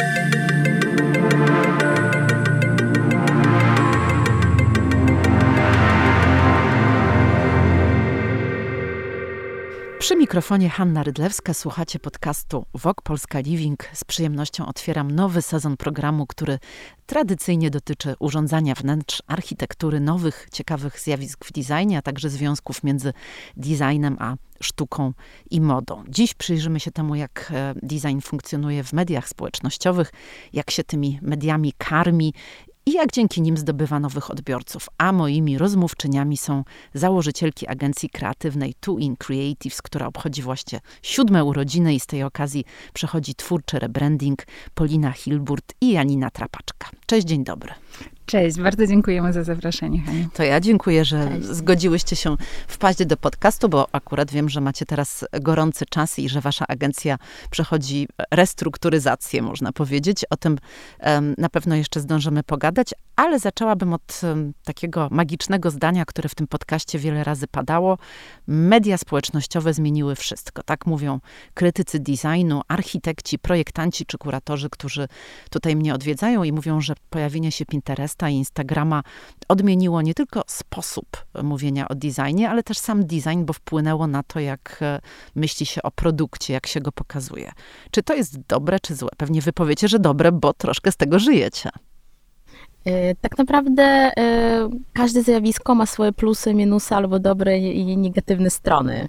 Przy mikrofonie Hanna Rydlewska słuchacie podcastu Wok Polska Living. Z przyjemnością otwieram nowy sezon programu, który tradycyjnie dotyczy urządzania wnętrz, architektury, nowych, ciekawych zjawisk w designie, a także związków między designem a sztuką i modą. Dziś przyjrzymy się temu, jak e, design funkcjonuje w mediach społecznościowych, jak się tymi mediami karmi i jak dzięki nim zdobywa nowych odbiorców. A moimi rozmówczyniami są założycielki agencji kreatywnej Two In Creatives, która obchodzi właśnie siódme urodziny i z tej okazji przechodzi twórczy rebranding Polina Hilburt i Janina Trapaczka. Cześć, dzień dobry. Cześć, bardzo dziękujemy za zaproszenie, Hania. To ja dziękuję, że Cześć. zgodziłyście się wpaść do podcastu, bo akurat wiem, że macie teraz gorący czas i że wasza agencja przechodzi restrukturyzację, można powiedzieć. O tym um, na pewno jeszcze zdążymy pogadać, ale zaczęłabym od um, takiego magicznego zdania, które w tym podcaście wiele razy padało. Media społecznościowe zmieniły wszystko. Tak mówią krytycy designu, architekci, projektanci czy kuratorzy, którzy tutaj mnie odwiedzają i mówią, że pojawienie się Pinteresta Pinteresta i Instagrama odmieniło nie tylko sposób mówienia o designie, ale też sam design, bo wpłynęło na to, jak e, myśli się o produkcie, jak się go pokazuje. Czy to jest dobre, czy złe? Pewnie wy powiecie, że dobre, bo troszkę z tego żyjecie. E, tak naprawdę e, każde zjawisko ma swoje plusy, minusy albo dobre i negatywne strony.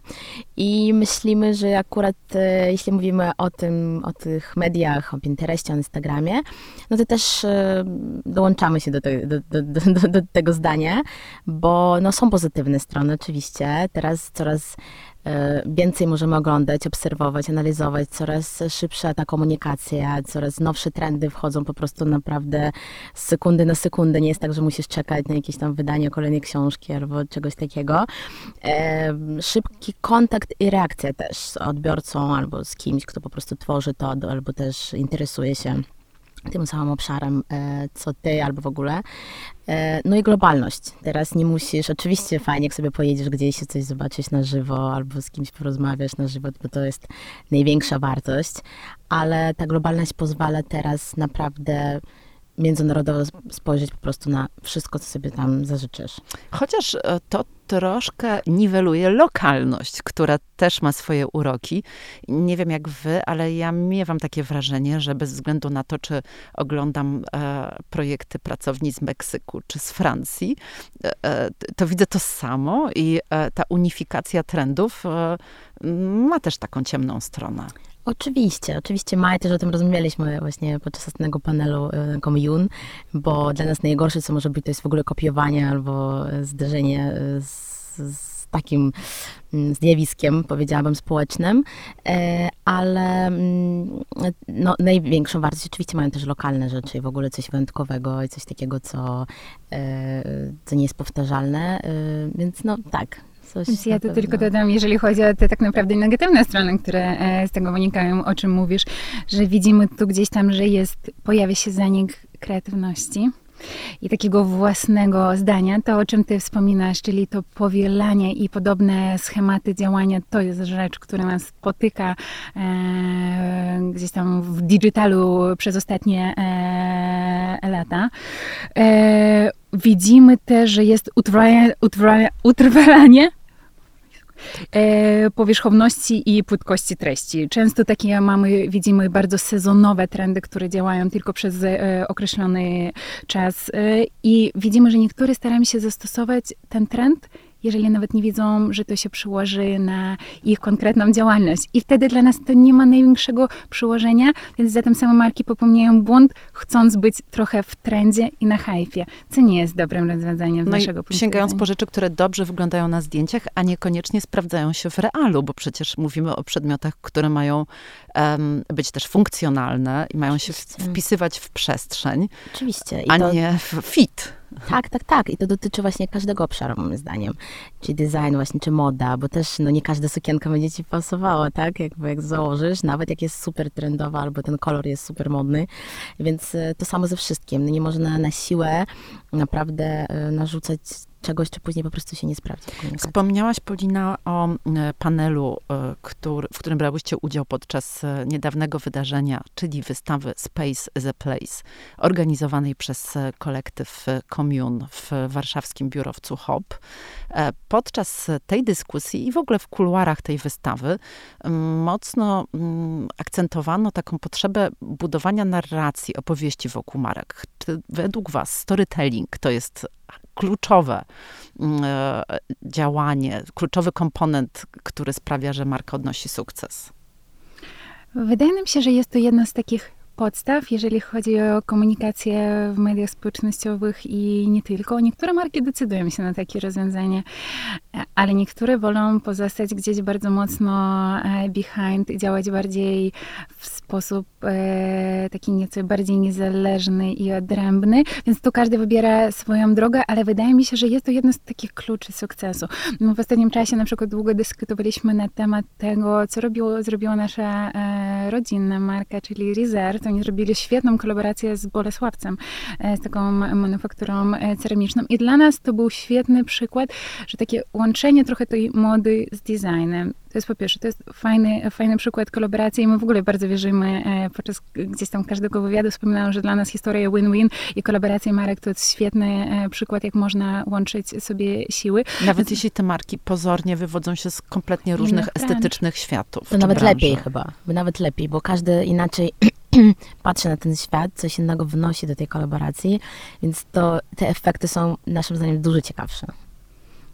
I myślimy, że akurat e, jeśli mówimy o tym, o tych mediach, o Pinterestie, o Instagramie, no to też dołączamy się do, te, do, do, do, tego zdania, bo no, są pozytywne strony oczywiście. Teraz coraz więcej możemy oglądać, obserwować, analizować, coraz szybsza ta komunikacja, coraz nowsze trendy wchodzą po prostu naprawdę z sekundy na sekundę. Nie jest tak, że musisz czekać na jakieś tam wydanie kolejnej książki albo czegoś takiego. E, szybki kontakt i reakcja też z odbiorcą albo z kimś, kto po prostu tworzy to albo też interesuje się tym samym obszarem, e, co ty, albo w ogóle. E, no i globalność. Teraz nie musisz, oczywiście fajnie, jak sobie pojedziesz gdzieś i coś zobaczyć na żywo, albo z kimś porozmawiasz na żywo, bo to jest największa wartość, ale ta globalność pozwala teraz naprawdę międzynarodowo spojrzeć po prostu na wszystko, co sobie tam zażyczysz. Chociaż e, to troszkę niweluje lokalność, która też ma swoje uroki. Nie wiem jak wy, ale ja miewam takie wrażenie, że bez względu na to, czy oglądam e, projekty pracowni z Meksyku czy z Francji, e, e to widzę to samo i e, ta unifikacja trendów e, ma też taką ciemną stronę. Oczywiście, oczywiście Maja też o tym rozmawialiśmy właśnie podczas ostatniego panelu Commune, bo dla nas najgorsze, co może być, to jest w ogóle kopiowanie albo zderzenie z, z takim mm, zjawiskiem, powiedziałabym, społecznym, e, ale mm, no, największą wartość oczywiście mają też lokalne rzeczy i w ogóle coś wyjątkowego i coś takiego, co, e, co nie jest powtarzalne, e, więc no tak, Coś ja to tylko dodam, jeżeli chodzi o te tak naprawdę negatywne strony, które z tego wynikają, o czym mówisz, że widzimy tu gdzieś tam, że jest, pojawia się zanik kreatywności i takiego własnego zdania, to o czym ty wspominasz, czyli to powielanie i podobne schematy działania, to jest rzecz, która nas spotyka e, gdzieś tam w digitalu przez ostatnie e, lata. E, widzimy też, że jest utrwalanie, utrwalanie, utrwalanie powierzchowności i płytkości treści. Często takie mamy, widzimy bardzo sezonowe trendy, które działają tylko przez e, określony czas e, i widzimy, że niektóre staramy się zastosować ten trend jeżeli nawet nie wiedzą, że to się przyłoży na ich konkretną działalność. I wtedy dla nas to nie ma największego przyłożenia, więc zatem same marki popełniają błąd, chcąc być trochę w trendzie i na hypie, co nie jest dobrym rozwiązaniem z no naszego punktu Sięgając po rzeczy, które dobrze wyglądają na zdjęciach, a niekoniecznie sprawdzają się w realu, bo przecież mówimy o przedmiotach, które mają um, być też funkcjonalne i mają się wpisywać w przestrzeń, Oczywiście. I a to... nie w fit. Tak, tak, tak. I to dotyczy właśnie każdego obszaru, moim zdaniem. Czy design właśnie, czy moda, bo też no, nie każda sukienka będzie ci pasowała, tak? Jakby jak założysz, nawet jak jest super trendowa, albo ten kolor jest super modny. Więc e, to samo ze wszystkim. No, nie można na siłę naprawdę e, narzucać czegoś, czy później po prostu się nie sprawdzi. Wspomniałaś, Polina, o e, panelu, e, który, w którym brałyście udział podczas e, niedawnego wydarzenia, czyli wystawy Space a Place, organizowanej przez kolektyw Commune w warszawskim biurowcu HOP. Podczas tej dyskusji i w ogóle w kuluarach tej wystawy mocno akcentowano taką potrzebę budowania narracji, opowieści wokół marek. Czy według was storytelling to jest kluczowe mm, e, działanie, kluczowy komponent, który sprawia, że marka odnosi sukces? Wydaje mi się, że jest to jedno z takich podstaw, jeżeli chodzi o komunikację w mediach społecznościowych i nie tylko. Niektóre marki decydują się na takie rozwiązanie, ale niektóre wolą pozostać gdzieś bardzo mocno e, behind i działać bardziej w sposób e, taki nieco bardziej niezależny i odrębny, więc tu każdy wybiera swoją drogę, ale wydaje mi się, że jest to jedno z takich kluczy sukcesu. No, w ostatnim czasie na przykład długo dyskutowaliśmy na temat tego, co robiło, zrobiła nasza e, rodzinna marka, czyli Reserve, oni zrobili świetną kolaborację z Bolesławcem, e, z taką manufakturą e, ceramiczną. I dla nas to był świetny przykład, że takie łączenie trochę tej mody z designem. To jest po pierwsze, to jest fajny, fajny przykład kolaboracji i my w ogóle bardzo wierzymy, e, podczas gdzieś tam każdego wywiadu wspominałam, że dla nas historia win-win i kolaboracja marek to jest świetny przykład, jak można łączyć sobie siły. Nawet jeśli te marki pozornie wywodzą się z kompletnie różnych estetycznych światów. To nawet branży. lepiej chyba, nawet lepiej, bo każdy inaczej patrzy na ten świat, coś innego wnosi do tej kolaboracji, więc to te efekty są naszym zdaniem dużo ciekawsze.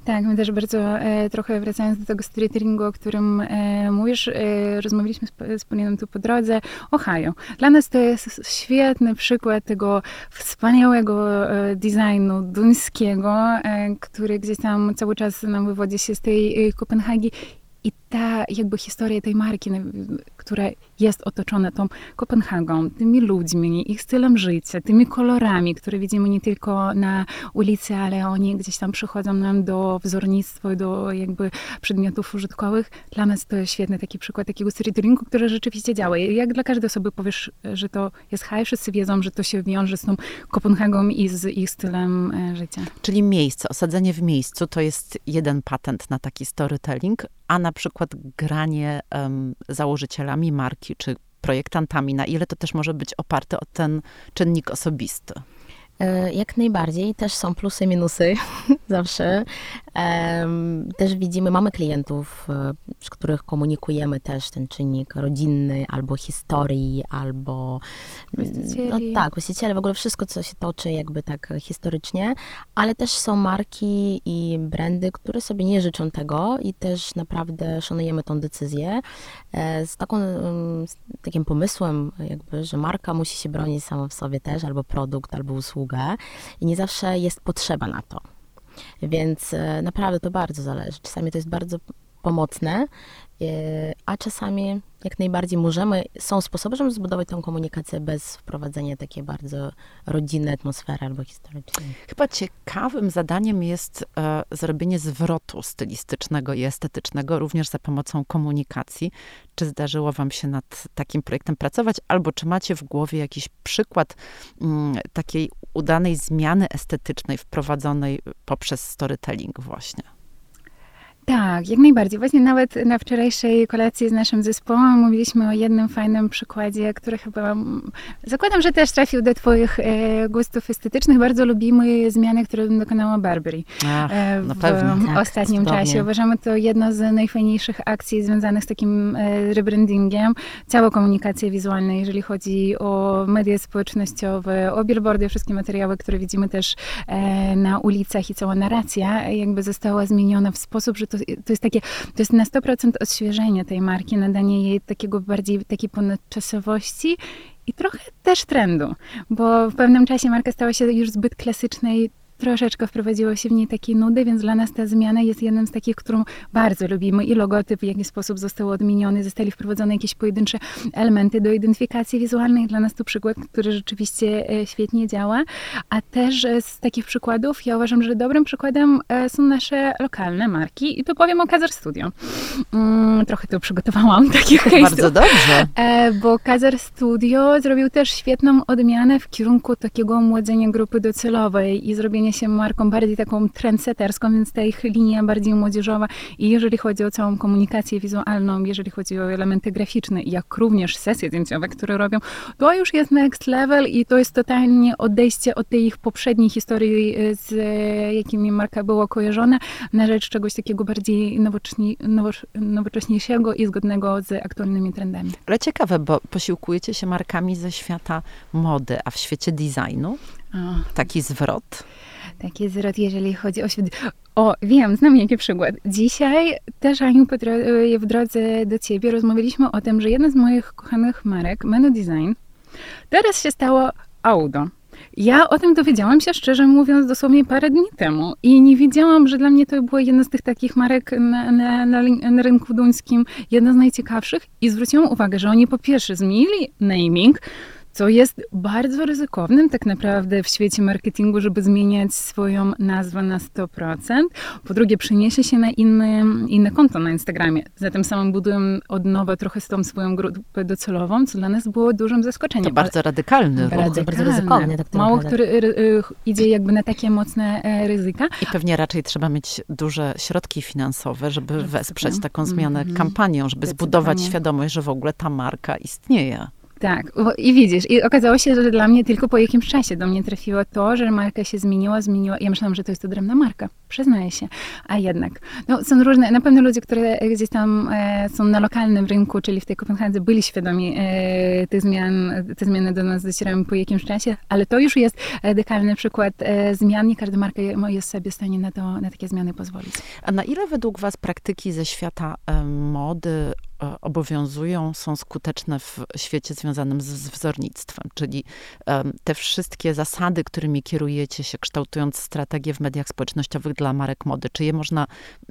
Tak, my też bardzo e, trochę wracając do tego storytellingu, o którym e, mówisz, e, rozmawialiśmy z, z Poliną tu po drodze. Ohio. Dla nas to jest świetny przykład tego wspaniałego e, designu duńskiego, e, który gdzieś tam cały czas nam wywodzi się z tej e, Kopenhagi i ta jakby historia tej marki, która jest otoczona tą Kopenhagą, tymi ludźmi, ich stylem życia, tymi kolorami, które widzimy nie tylko na ulicy, ale oni gdzieś tam przychodzą nam do wzornictwa, do jakby przedmiotów użytkowych. Dla nas to świetny taki przykład takiego storytellingu, który rzeczywiście działa. Jak dla każdej osoby powiesz, że to jest high, wszyscy wiedzą, że to się wiąże z tą Kopenhagą i z ich stylem e, życia. Czyli miejsce, osadzenie w miejscu to jest jeden patent na taki storytelling, a na przykład granie um, założycielami marki czy projektantami, na ile to też może być oparte o ten czynnik osobisty? E, jak najbardziej. Też są plusy minusy zawsze. Też widzimy, mamy klientów, e, z których komunikujemy też ten czynnik rodzinny, albo historii, albo no tak, właściciele, w ogóle wszystko, co się toczy jakby tak historycznie, ale też są marki i brandy, które sobie nie życzą tego i też naprawdę szanujemy tą decyzję e, z, taką, z takim pomysłem jakby, że marka musi się bronić sama w sobie też, albo produkt, albo usługę i nie zawsze jest potrzeba na to. Więc e, naprawdę to bardzo zależy. Czasami to jest bardzo pomocne, a czasami jak najbardziej możemy, są sposoby, żeby zbudować tę komunikację bez wprowadzenia takiej bardzo rodzinnej atmosfery albo historycznej. Chyba ciekawym zadaniem jest e, zrobienie zwrotu stylistycznego i estetycznego również za pomocą komunikacji. Czy zdarzyło wam się nad takim projektem pracować, albo czy macie w głowie jakiś przykład m, mm, takiej udanej zmiany estetycznej wprowadzonej poprzez storytelling właśnie? Tak, jak najbardziej. Właśnie nawet na wczorajszej kolacji z naszym zespołem mówiliśmy o jednym fajnym przykładzie, który chyba zakładam, że też trafił do Twoich e, gustów estetycznych. Bardzo lubimy zmiany, które dokonała Barbary Ach, e, w tak, ostatnim cudownie. czasie. Uważamy to jedno z najfajniejszych akcji związanych z takim e, rebrandingiem. Cała komunikacja wizualna, jeżeli chodzi o media społecznościowe, o billboardy, wszystkie materiały, które widzimy też e, na ulicach i cała narracja jakby została zmieniona w sposób, że to to, jest takie, to jest na 100% odświeżenie tej marki, nadanie jej takiego bardziej, takiej ponadczasowości i trochę też trendu, bo w pewnym czasie marka stała się już zbyt klasycznej troszeczkę wprowadziło się w niej takie nudy, więc dla nas ta zmiana jest jednym z takich, którą bardzo lubimy i logotyp w jakiś sposób został odmieniony, zostali wprowadzone jakieś pojedyncze elementy do identyfikacji wizualnej. Dla nas to przykład, który rzeczywiście e, świetnie działa, a też e, z takich przykładów ja uważam, że dobrym przykładem e, są nasze lokalne marki i tu powiem o Kazar Studio. Mm, trochę tu przygotowałam takich case'ów. Bardzo dobrze. Bo Kazar Studio zrobił też świetną odmianę w kierunku takiego omłodzenia grupy docelowej i zrobienia stanie się marką bardziej taką trendsetterską, więc ta ich linia bardziej młodzieżowa i jeżeli chodzi o całą komunikację wizualną, jeżeli chodzi o elementy graficzne, jak również sesje zdjęciowe, które robią, to już jest next level i to jest totalnie odejście od tej ich poprzedniej historii, e, z jakimi marka była kojarzona, na rzecz czegoś takiego bardziej nowocześniejszego i zgodnego z aktualnymi trendami. Ale ciekawe, bo posiłkujecie się markami ze świata mody, a w świecie designu taki zwrot. Taki zwrot, jeżeli chodzi o świat. O, wiem, znam jaki przykład. Dzisiaj też, Aniu, w drodze do ciebie rozmawialiśmy o tym, że jedna z moich kochanych marek, Menu Design, teraz się stało Audo. Ja o tym dowiedziałam się, szczerze mówiąc, dosłownie parę dni temu i nie wiedziałam, że dla mnie to była jedna z tych takich marek na, na, na, na rynku duńskim, jedna z najciekawszych i zwróciłam uwagę, że oni po pierwsze zmienili naming, co jest bardzo ryzykownym tak naprawdę w świecie marketingu, żeby zmieniać swoją nazwę na 100%. Po drugie, przeniesie się na inny, inne konto na Instagramie. Zatem samym budują od nowa trochę z tą swoją grupę docelową, co dla nas było dużym zaskoczeniem. To bardzo radykalny ruch. Bardzo, bardzo ryzykowny. Tak Mało który y, idzie jakby na takie mocne e, ryzyka. I pewnie raczej trzeba mieć duże środki finansowe, żeby wesprzeć taką zmianę mm -hmm. kampanią, żeby zbudować świadomość, że w ogóle ta marka istnieje. Tak, i widzisz, i okazało się, że dla mnie tylko po jakimś czasie do mnie trafiło to, że marka się zmieniła, zmieniła. Ja myślałam, że to jest odrębna marka, przyznaję się, a jednak. No, są różne, na pewno ludzie, które gdzieś tam e, są na lokalnym rynku, czyli w tej Kopenhadze, byli świadomi e, tych zmian, te zmiany do nas docierają po jakimś czasie, ale to już jest radykalny przykład e, zmian. Nie każda marka jest sobie w stanie na, to, na takie zmiany pozwolić. A na ile według Was praktyki ze świata e, mody obowiązują, są skuteczne w świecie związanym z wzornictwem, czyli te wszystkie zasady, którymi kierujecie się, kształtując strategię w mediach społecznościowych dla marek mody, czy je można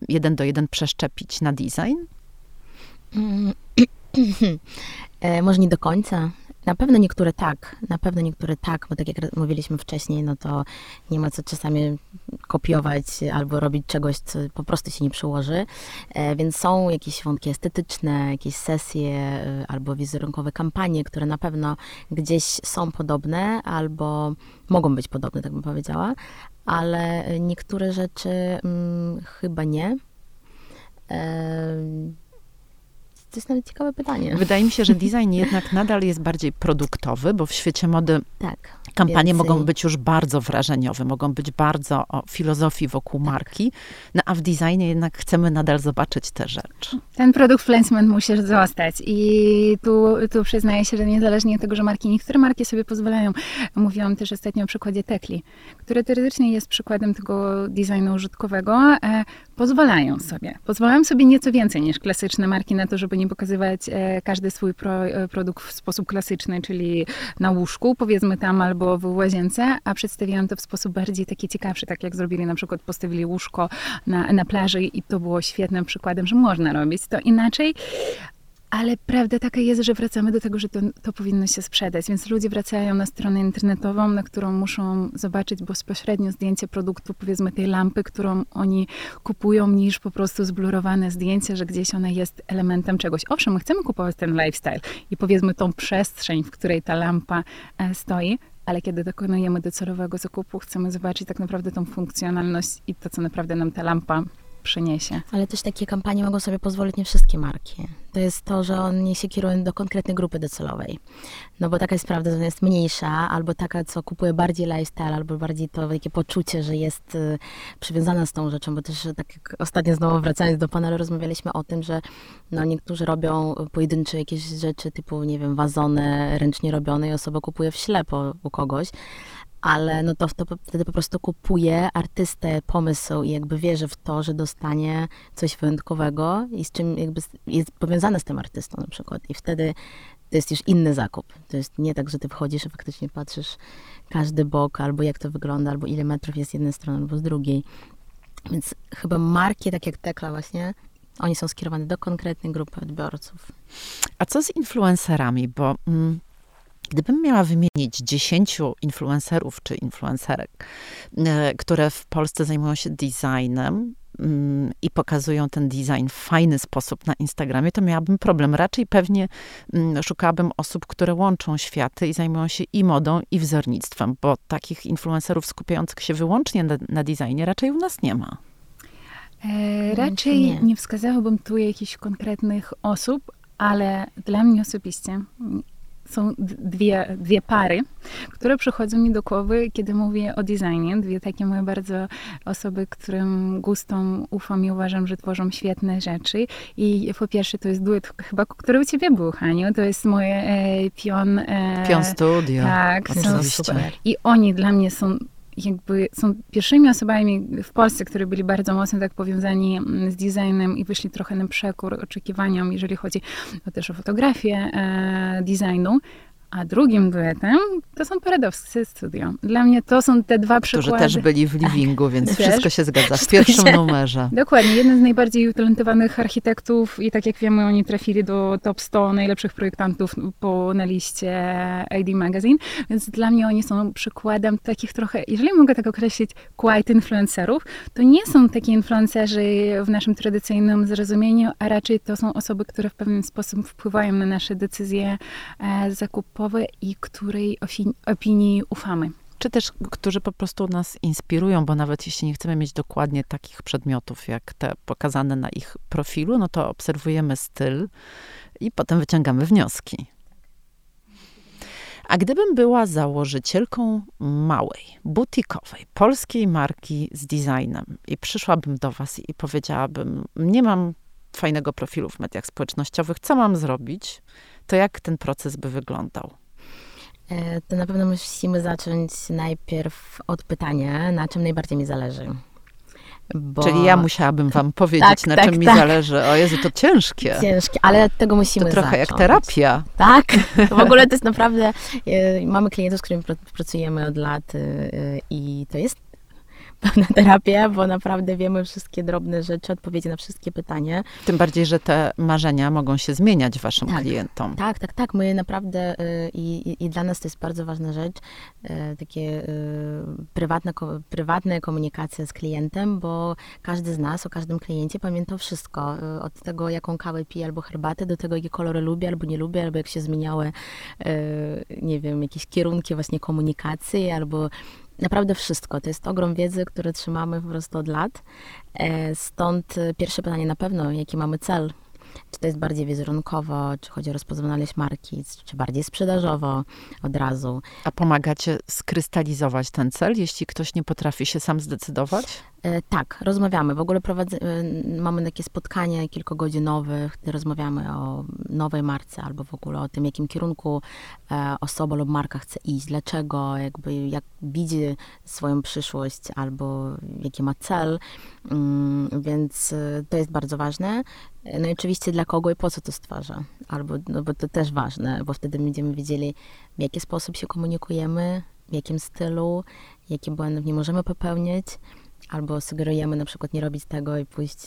jeden do jeden przeszczepić na design? Mm, e, może nie do końca. Na pewno niektóre tak, na pewno niektóre tak, bo tak jak mówiliśmy wcześniej, no to nie ma co czasami kopiować albo robić czegoś, co po prostu się nie przyłoży. E, więc są jakieś wątki estetyczne, jakieś sesje e, albo wizerunkowe kampanie, które na pewno gdzieś są podobne albo mogą być podobne, tak bym powiedziała, ale niektóre rzeczy mm, chyba nie. E, to jest nawet ciekawe pytanie. Wydaje mi się, że design jednak nadal jest bardziej produktowy, bo w świecie mody tak, kampanie więcej. mogą być już bardzo wrażeniowe, mogą być bardzo o filozofii wokół tak. marki, no a w designie jednak chcemy nadal zobaczyć te rzeczy. Ten produkt placement musi zostać i tu, tu przyznaję się, że niezależnie od tego, że marki, niektóre marki sobie pozwalają, mówiłam też ostatnio o przykładzie Tekli, które teoretycznie jest przykładem tego designu użytkowego, e, pozwalają sobie. Pozwalają sobie nieco więcej niż klasyczne marki na to, żeby nie pokazywać e, każdy swój pro, e, produkt w sposób klasyczny, czyli na łóżku, powiedzmy tam, albo w łazience, a przedstawiają to w sposób bardziej taki ciekawszy, tak jak zrobili na przykład, postawili łóżko na, na plaży i to było świetnym przykładem, że można robić to inaczej, ale prawda taka jest, że wracamy do tego, że to, to, powinno się sprzedać, więc ludzie wracają na stronę internetową, na którą muszą zobaczyć bezpośrednio zdjęcie produktu, powiedzmy tej lampy, którą oni kupują, niż po prostu zblurowane zdjęcie, że gdzieś ona jest elementem czegoś. Owszem, my chcemy kupować ten lifestyle i powiedzmy tą przestrzeń, w której ta lampa e, stoi, ale kiedy dokonujemy docelowego zakupu, chcemy zobaczyć tak naprawdę tą funkcjonalność i to, co naprawdę nam ta lampa przyniesie. Ale też takie kampanie mogą sobie pozwolić nie wszystkie marki. To jest to, że oni się kierują do konkretnej grupy docelowej. No bo taka jest prawda, że ona jest mniejsza, albo taka, co kupuje bardziej lifestyle, albo bardziej to takie poczucie, że jest y, przywiązana z tą rzeczą, bo też tak jak ostatnio znowu wracając do panelu, rozmawialiśmy o tym, że no, niektórzy robią pojedyncze jakieś rzeczy typu, nie wiem, wazony ręcznie robione i osoba kupuje w ślepo u kogoś, ale no to, to wtedy po prostu kupuje artystę pomysł i jakby wierzy w to, że dostanie coś wyjątkowego i z czym jakby jest powiązane z tym artystą na przykład. I wtedy to jest już inny zakup. To jest nie tak, że ty wchodzisz i faktycznie patrzysz każdy bok, albo jak to wygląda, albo ile metrów jest z jednej strony, albo z drugiej. Więc chyba marki, tak jak Tekla właśnie, oni są skierowane do konkretnej grupy odbiorców. A co z influencerami? Bo mm, Gdybym miała wymienić 10 influencerów czy influencerek, e, które w Polsce zajmują się designem, mm, i pokazują ten design w fajny sposób na Instagramie, to miałabym problem. Raczej pewnie mm, szukałabym osób, które łączą światy i zajmują się i modą, i wzornictwem, bo takich influencerów skupiających się wyłącznie na, na designie raczej u nas nie ma. E, raczej nie. nie wskazałabym tu jakichś konkretnych osób, ale dla mnie osobiście są dwie, dwie pary, które przychodzą mi do głowy, kiedy mówię o designie. Dwie takie moje bardzo osoby, którym gustom ufam i uważam, że tworzą świetne rzeczy. I po pierwsze to jest duet, chyba, który u ciebie był, Haniu. To jest moje e, Pion... E, Pion Studio. Tak, są oczywiście. super. I oni dla mnie są jakby są pierwszymi osobami w Polsce, które byli bardzo mocno tak powiązani mm, z designem i wyszli trochę na przekór oczekiwaniom, jeżeli chodzi o też o fotografię e, designu. A drugim duetem to są Paradowscy Studio. Dla mnie to są te dwa Którzy przykłady. też byli w livingu, więc Też. wszystko się zgadza w pierwszym numerze. Dokładnie, jeden z najbardziej utalentowanych architektów i tak jak wiemy, oni trafili do top 100 najlepszych projektantów po, na liście AD Magazine, więc dla mnie oni są przykładem takich trochę, jeżeli mogę tak określić, quiet influencerów, to nie są taki influencerzy w naszym tradycyjnym zrozumieniu, a raczej to są osoby, które w pewien sposób wpływają na nasze decyzje e, zakupowe i której opinii ufamy. Czy też, którzy po prostu nas inspirują, bo nawet jeśli nie chcemy mieć dokładnie takich przedmiotów, jak te pokazane na ich profilu, no to obserwujemy styl i potem wyciągamy wnioski. A gdybym była założycielką małej, butikowej, polskiej marki z designem i przyszłabym do was i powiedziałabym, nie mam fajnego profilu w mediach społecznościowych, co mam zrobić, to jak ten proces by wyglądał? E, To na pewno musimy zacząć najpierw od pytania, na czym najbardziej mi zależy. Bo Czyli ja musiałabym wam powiedzieć, Tak, na tak, czym mi tak. zależy. O Jezu, to ciężkie. Ciężkie, ale od tego musimy To trochę zacząć. jak terapia. Tak, w ogóle to jest naprawdę, e, mamy klientów, z którymi pr- pracujemy od lat e, i to jest pewna terapia, bo naprawdę wiemy wszystkie drobne rzeczy, odpowiedzi na wszystkie pytania. Tym bardziej, że te marzenia mogą się zmieniać waszym Tak. klientom. Tak, tak, tak. My naprawdę y, i, i- dla nas to jest bardzo ważna rzecz, y, takie y, prywatna, ko- prywatna komunikacja z klientem, bo każdy z nas o każdym kliencie pamięta wszystko. Od tego, jaką kawę pije albo herbatę, do tego, jakie kolory lubi albo nie lubi, albo jak się zmieniały, nie wiem, jakieś kierunki właśnie komunikacji, albo naprawdę wszystko. To jest ogrom wiedzy, które trzymamy po prostu od lat. E, Stąd pierwsze pytanie na pewno, jaki mamy cel czy to jest bardziej wizerunkowo, czy chodzi o rozpoznawalność marki, czy bardziej sprzedażowo od razu. A pomagacie skrystalizować ten cel, jeśli ktoś nie potrafi się sam zdecydować? E, tak, rozmawiamy. W ogóle prowadzę, e, mamy takie spotkania kilkugodzinowe, gdzie rozmawiamy o nowej marce albo w ogóle o tym, jakim kierunku e, osoba lub marka chce iść, dlaczego, jakby jak widzi swoją przyszłość albo jaki ma cel. Mm, więc to jest bardzo ważne. No i oczywiście dla kogo i po co to stwarza. Albo, no bo to też ważne, bo wtedy będziemy wiedzieli, w jaki sposób się komunikujemy, w jakim stylu, jakie błędy nie możemy popełniać, albo sugerujemy na przykład nie robić tego i pójść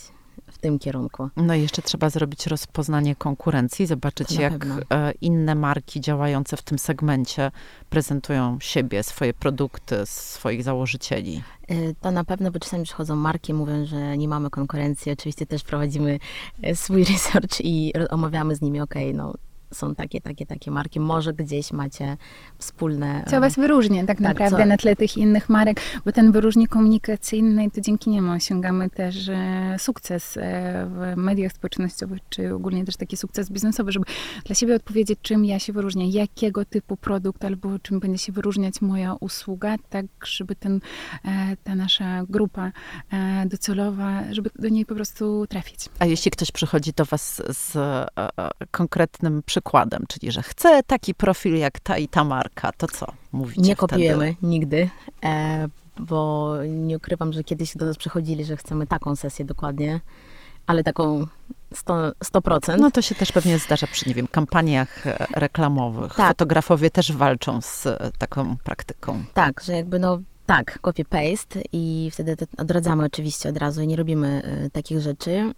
w tym kierunku. No i jeszcze trzeba zrobić rozpoznanie konkurencji, zobaczyć jak pewno. e, inne marki działające w tym segmencie prezentują siebie, swoje produkty, swoich założycieli. E, To na pewno, bo czasami przychodzą marki, mówią, że nie mamy konkurencji. Oczywiście też prowadzimy e, swój research i omawiamy z nimi, okej, no są takie, takie, takie marki, może gdzieś macie wspólne... Co e, was wyróżnia tak tak, naprawdę co- na tle tych innych marek, bo ten wyróżnik komunikacyjny, to dzięki niemu osiągamy też e, sukces e, w mediach społecznościowych, czy ogólnie też taki sukces biznesowy, żeby dla siebie odpowiedzieć, czym ja się wyróżnię, jakiego typu produkt albo czym będzie się wyróżniać moja usługa, tak żeby ten, ta nasza grupa docelowa, żeby do niej po prostu trafić. A jeśli ktoś przychodzi do was z konkretnym przykładem, czyli że chce taki profil jak ta i ta marka, to co mówicie Nie wtedy? kopiujemy nigdy, e, bo nie ukrywam, że kiedyś do nas przychodzili, że chcemy taką sesję dokładnie, ale taką 100%. 100%. No to się też pewnie zdarza przy, nie wiem, kampaniach e, reklamowych. Tak. Fotografowie też walczą z e, taką praktyką. Tak, że jakby no tak, copy-paste i wtedy odradzamy oczywiście od razu i nie robimy takich rzeczy.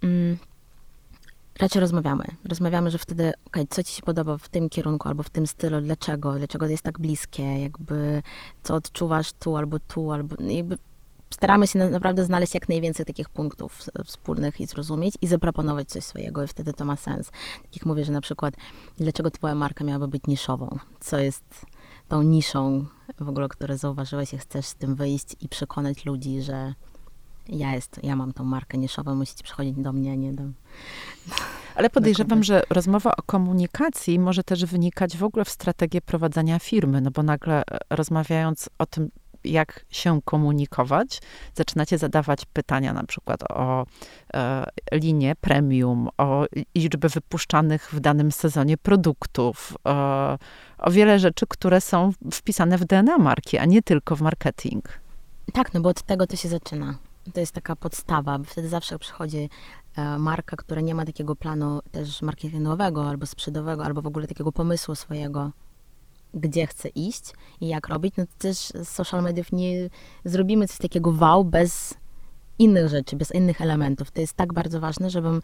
Raczej rozmawiamy. Rozmawiamy, że wtedy, okej, co ci się podoba w tym kierunku albo w tym stylu, dlaczego, dlaczego to jest tak bliskie, jakby co odczuwasz tu albo tu, albo no jakby staramy się naprawdę znaleźć jak najwięcej takich punktów wspólnych i zrozumieć i zaproponować coś swojego i wtedy to ma sens. Tak jak mówię, że na przykład dlaczego twoja marka miałaby być niszową? Co jest tą niszą w ogóle, które zauważyłeś i chcesz z tym wyjść i przekonać ludzi, że ja jest, ja mam tą markę niszową, musicie przychodzić do mnie, a nie do... Ale podejrzewam, że rozmowa o komunikacji może też wynikać w ogóle w strategię prowadzenia firmy, no bo nagle e, rozmawiając o tym, jak się komunikować, zaczynacie zadawać pytania na przykład o e, linię premium, o liczbę wypuszczanych w danym sezonie produktów, e, o wiele rzeczy, które są wpisane w DNA marki, a nie tylko w marketing. Tak, no bo od tego to się zaczyna. To jest taka podstawa, bo wtedy zawsze przychodzi e, marka, która nie ma takiego planu też marketingowego albo sprzedowego, albo w ogóle takiego pomysłu swojego, gdzie chce iść i jak robić, no to też z social mediów nie zrobimy coś takiego wow bez innych rzeczy, bez innych elementów. To jest tak bardzo ważne, żebym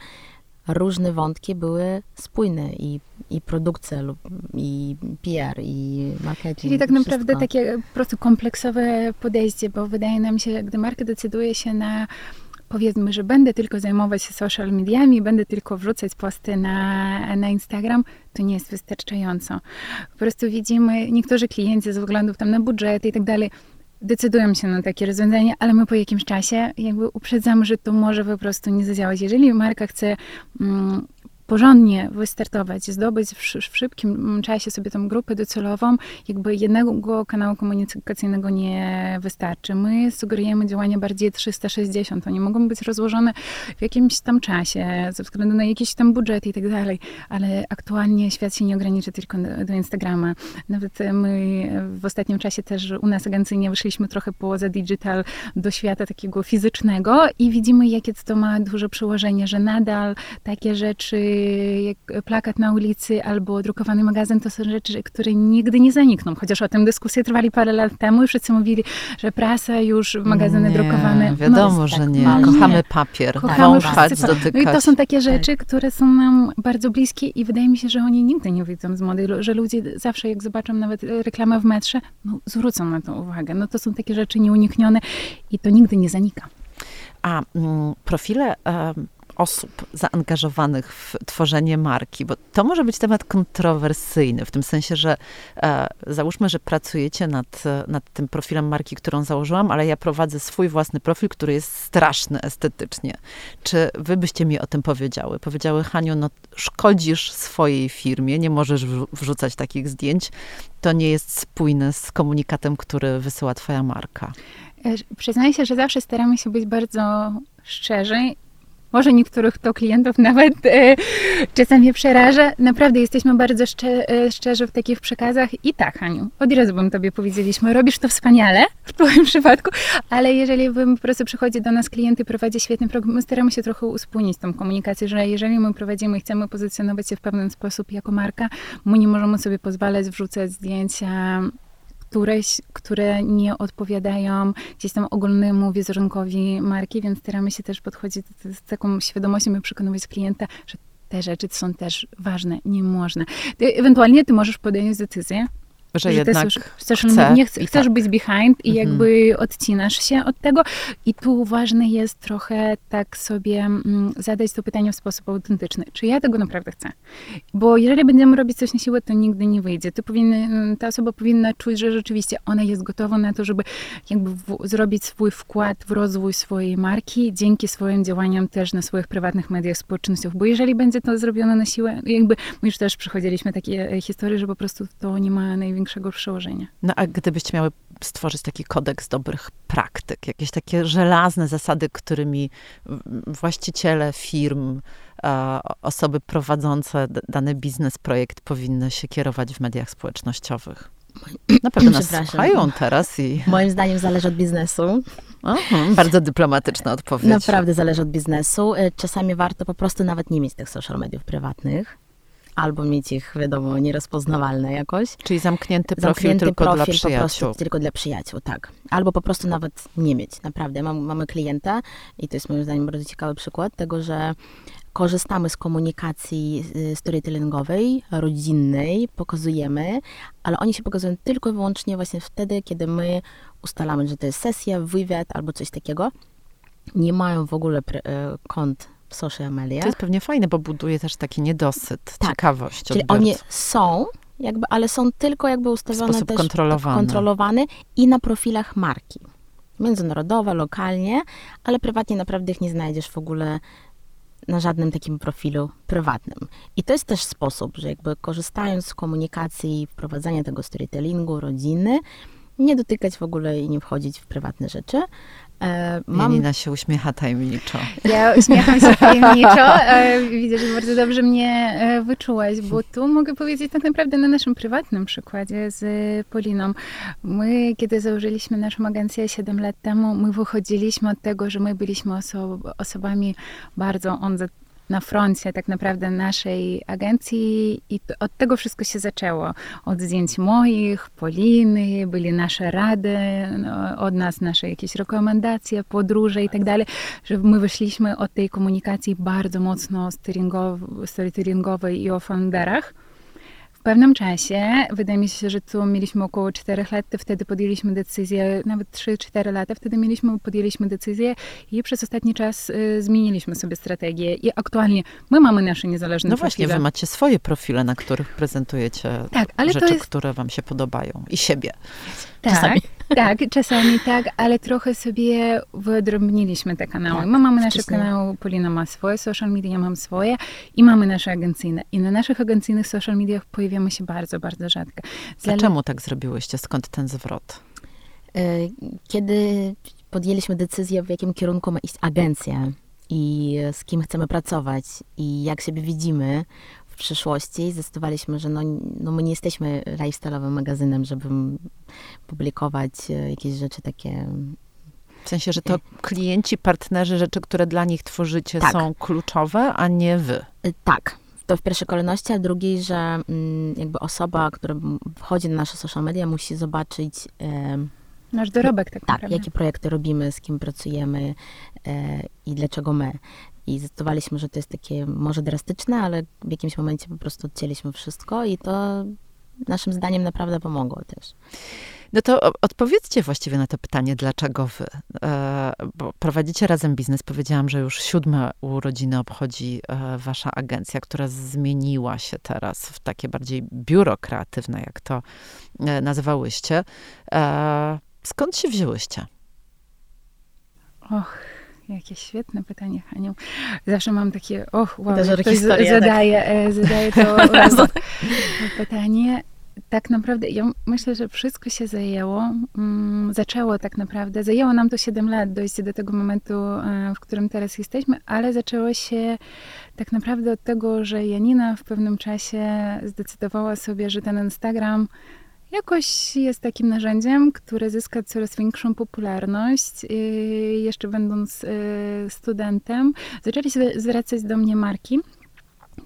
różne wątki były spójne i, i produkcja, lub, i PR, i marketing. Czyli tak naprawdę wszystko. takie po prostu kompleksowe podejście, bo wydaje nam się, gdy marka decyduje się na powiedzmy, że będę tylko zajmować się social mediami, będę tylko wrzucać posty na, na Instagram, to nie jest wystarczająco. Po prostu widzimy, niektórzy klienci ze względów tam na budżety i tak dalej, decydują się na takie rozwiązanie, ale my po jakimś czasie jakby uprzedzamy, że to może po prostu nie zadziałać. Jeżeli marka chce mm, porządnie wystartować, zdobyć w, w, szybkim czasie sobie tą grupę docelową, jakby jednego kanału komunikacyjnego nie wystarczy. My sugerujemy działania bardziej 360. One mogą być rozłożone w jakimś tam czasie, ze względu na jakiś tam budżet i tak dalej, ale aktualnie świat się nie ogranicza tylko do, Instagrama. Nawet my w ostatnim czasie też u nas agencyjnie wyszliśmy trochę poza digital do świata takiego fizycznego i widzimy, jakie to ma duże przełożenie, że nadal takie rzeczy plakat na ulicy albo drukowany magazyn, to są rzeczy, które nigdy nie zanikną. Chociaż o tym dyskusje trwali parę lat temu i wszyscy mówili, że prasa już, magazyny nie, drukowane. wiadomo, no, że tak nie. Kochamy papier, Kochamy wąchać, dotykać. No i to są takie rzeczy, tak. które są nam bardzo bliskie i wydaje mi się, że oni nigdy nie widzą z mody, że ludzie zawsze jak zobaczą nawet reklamę w metrze, no, zwrócą na to uwagę. No to są takie rzeczy nieuniknione i to nigdy nie zanika. A mm, profile osób zaangażowanych w tworzenie marki, bo to może być temat kontrowersyjny, w tym sensie, że e, załóżmy, że pracujecie nad, nad tym profilem marki, którą założyłam, ale ja prowadzę swój własny profil, który jest straszny estetycznie. Czy wy byście mi o tym powiedziały? Powiedziały, Haniu, no szkodzisz swojej firmie, nie możesz wrzucać takich zdjęć, to nie jest spójne z komunikatem, który wysyła twoja marka. E, przyznaję się, że zawsze staramy się być bardzo szczerzy może niektórych to klientów nawet e, czasami przeraża. Naprawdę jesteśmy bardzo szcze, e, szczerzy w takich przekazach. I tak, Haniu, od razu bym tobie powiedzieliśmy, robisz to wspaniale w twoim przypadku, ale jeżeli po prostu przychodzi do nas klient i prowadzi świetny program, my staramy się trochę uspójnić tą komunikację, że jeżeli my prowadzimy i chcemy pozycjonować się w pewien sposób jako marka, my nie możemy sobie pozwalać wrzucać zdjęcia któreś, które nie odpowiadają gdzieś tam ogólnemu wizerunkowi marki, więc staramy się też podchodzić z taką świadomością i przekonywać klienta, że te rzeczy są też ważne, nie można. Ty, ewentualnie ty możesz podjąć decyzję, że, że jednak chcesz, chcę nie chcesz tak. być behind i mhm. jakby odcinasz się od tego. I tu ważne jest trochę tak sobie mm, zadać to pytanie w sposób autentyczny. Czy ja tego naprawdę chcę? Bo jeżeli będziemy robić coś na siłę, to nigdy nie wyjdzie. Ty powinny, mm, ta osoba powinna czuć, że rzeczywiście ona jest gotowa na to, żeby jakby w, zrobić swój wkład w rozwój swojej marki dzięki swoim działaniom też na swoich prywatnych mediach społecznościowych. Bo jeżeli będzie to zrobione na siłę, jakby my już też przechodziliśmy takie e, historie, że po prostu to nie ma największego większego przełożenia. No a gdybyście miały stworzyć taki kodeks dobrych praktyk, jakieś takie żelazne zasady, którymi właściciele firm, osoby prowadzące dany biznes, projekt powinny się kierować w mediach społecznościowych? Na pewno nas słuchają teraz i... Moim zdaniem zależy od biznesu. Aha, bardzo dyplomatyczna odpowiedź. Naprawdę zależy od biznesu. E, czasami warto po prostu nawet nie mieć tych social mediów prywatnych albo mieć ich, wiadomo, nierozpoznawalne jakoś. Czyli zamknięty profil zamknięty tylko profil dla przyjaciół. Po prostu tylko dla przyjaciół, tak. Albo po prostu nawet nie mieć, naprawdę. Mam, mamy klienta i to jest moim zdaniem bardzo ciekawy przykład tego, że korzystamy z komunikacji y, storytellingowej, rodzinnej, pokazujemy, ale oni się pokazują tylko i wyłącznie właśnie wtedy, kiedy my ustalamy, że to jest sesja, wywiad albo coś takiego. Nie mają w ogóle e, kont social media. To jest pewnie fajne, bo buduje też taki niedosyt, Tak. ciekawość Czyli odbiorcy. oni są, jakby, ale są tylko jakby ustawione sposób też kontrolowany. kontrolowany i na profilach marki. Międzynarodowe, lokalnie, ale prywatnie naprawdę ich nie znajdziesz w ogóle na żadnym takim profilu prywatnym. I to jest też sposób, że jakby korzystając z komunikacji, wprowadzania tego storytellingu, rodziny, nie dotykać w ogóle i nie wchodzić w prywatne rzeczy. E, mam Janina się uśmiecha tajemniczo. Ja uśmiecham się tajemniczo. E, Widzę, że bardzo dobrze mnie e, wyczułaś, bo tu mogę powiedzieć tak naprawdę na naszym prywatnym przykładzie z Poliną. My, kiedy założyliśmy naszą agencję 7 lat temu, my wychodziliśmy od tego, że my byliśmy oso- osobami bardzo on na froncie tak naprawdę naszej agencji i od tego wszystko się zaczęło. Od zdjęć moich, Poliny, byli nasze rady, no, od nas nasze jakieś rekomendacje, podróże i tak dalej, że my wyszliśmy od tej komunikacji bardzo mocno storytellingowej i o founderach. W pewnym czasie, wydaje mi się, że tu mieliśmy około 4 lat, to wtedy podjęliśmy decyzję, nawet 3-4 lata, wtedy mieliśmy, podjęliśmy decyzję i przez ostatni czas y, zmieniliśmy sobie strategię i aktualnie my mamy nasze niezależne No właśnie, profile. wy macie swoje profile, na których prezentujecie Tak, rzeczy, jest które wam się podobają i siebie. Tak, Czasami. Tak, czasami tak, ale trochę sobie wyodrębniliśmy te kanały. My mamy nasze kanały, Polina ma swoje social media, ja mam swoje i mamy nasze agencyjne. I na naszych agencyjnych social mediach pojawiamy się bardzo, bardzo rzadko. Czemu tak zrobiłyście? Skąd ten zwrot? E, Kiedy podjęliśmy decyzję, w jakim kierunku ma iść agencja i z kim chcemy pracować i jak siebie widzimy przyszłości, zdecydowaliśmy, że no, no my nie jesteśmy lifestyle'owym magazynem, żeby publikować e, jakieś rzeczy takie. W sensie, że to klienci, partnerzy, rzeczy, które dla nich tworzycie Tak. są kluczowe, a nie wy. E, Tak, to w pierwszej kolejności, a drugiej, że mm, jakby osoba, która wchodzi na nasze social media, musi zobaczyć. Nasz dorobek tak, Tak, naprawdę. jakie projekty robimy, z kim pracujemy e, i dlaczego my. I zdecydowaliśmy, że to jest takie może drastyczne, ale w jakimś momencie po prostu odcięliśmy wszystko i to naszym zdaniem naprawdę pomogło też. No to odpowiedzcie właściwie na to pytanie, dlaczego wy? E, bo prowadzicie razem biznes. Powiedziałam, że już siódme urodziny obchodzi e, wasza agencja, która zmieniła się teraz w takie bardziej biuro kreatywne, jak to e, nazywałyście. E, skąd się wzięłyście? Och, jakie świetne pytanie, Haniu. Zawsze mam takie, och, wow, jak ktoś historia, za- tak. zadaje, e, zadaje to pytanie. Tak naprawdę, ja myślę, że wszystko się zajęło, mm, zaczęło tak naprawdę, zajęło nam to 7 lat dojść do tego momentu, e, w którym teraz jesteśmy, ale zaczęło się tak naprawdę od tego, że Janina w pewnym czasie zdecydowała sobie, że ten Instagram jakoś jest takim narzędziem, które zyska coraz większą popularność. Yy, Jeszcze będąc yy, studentem, zaczęli się zwracać do mnie marki.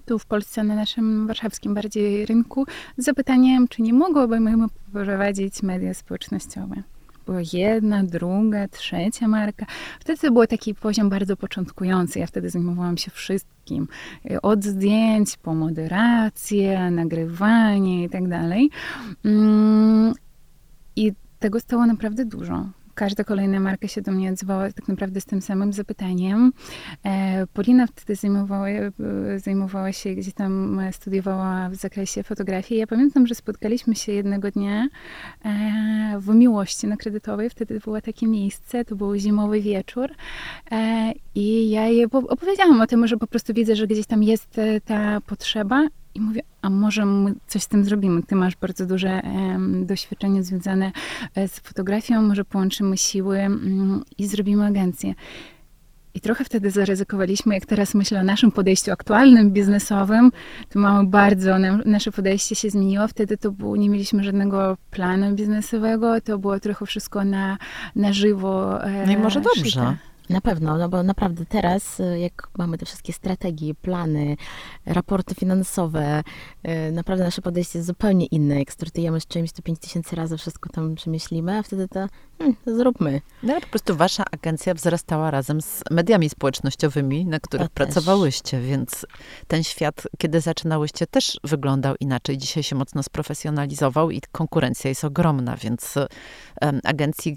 Tu w Polsce, na naszym warszawskim bardziej rynku, z zapytaniem, czy nie mogłybyśmy prowadzić media społecznościowe. Była jedna, druga, trzecia marka. Wtedy to był taki poziom bardzo początkujący. Ja wtedy zajmowałam się wszystkim. Od zdjęć po moderację, nagrywanie i tak dalej. Mm, I tego stało naprawdę dużo. Każda kolejna marka się do mnie odzywała tak naprawdę z tym samym zapytaniem. E, Polina wtedy zajmowała, e, zajmowała się, gdzieś tam e, studiowała w zakresie fotografii. Ja pamiętam, że spotkaliśmy się jednego dnia w Miłości na Kredytowej. Wtedy było takie miejsce, to był zimowy wieczór. I ja jej po- opowiedziałam o tym, że po prostu widzę, że gdzieś tam jest ta potrzeba i mówię, a może my coś z tym zrobimy? Ty masz bardzo duże doświadczenie związane e, z fotografią, może połączymy siły mm, i zrobimy agencję. I trochę wtedy zaryzykowaliśmy, jak teraz myślę o naszym podejściu aktualnym, biznesowym, to mamy bardzo, na, nasze podejście się zmieniło. Wtedy to było, nie mieliśmy żadnego planu biznesowego, to było trochę wszystko na, na żywo. e, No i może szyte. Na pewno, no bo naprawdę teraz, y, jak mamy te wszystkie strategie, plany, raporty finansowe, y, naprawdę nasze podejście jest zupełnie inne. Jak startujemy z czymś, to 5 tysięcy razy wszystko tam przemyślimy, a wtedy to, hmm, zróbmy. No ale po prostu wasza agencja wzrastała razem z mediami społecznościowymi, na których to pracowałyście, też. więc ten świat, kiedy zaczynałyście, też wyglądał inaczej. Dzisiaj się mocno sprofesjonalizował i konkurencja jest ogromna, więc um, agencji,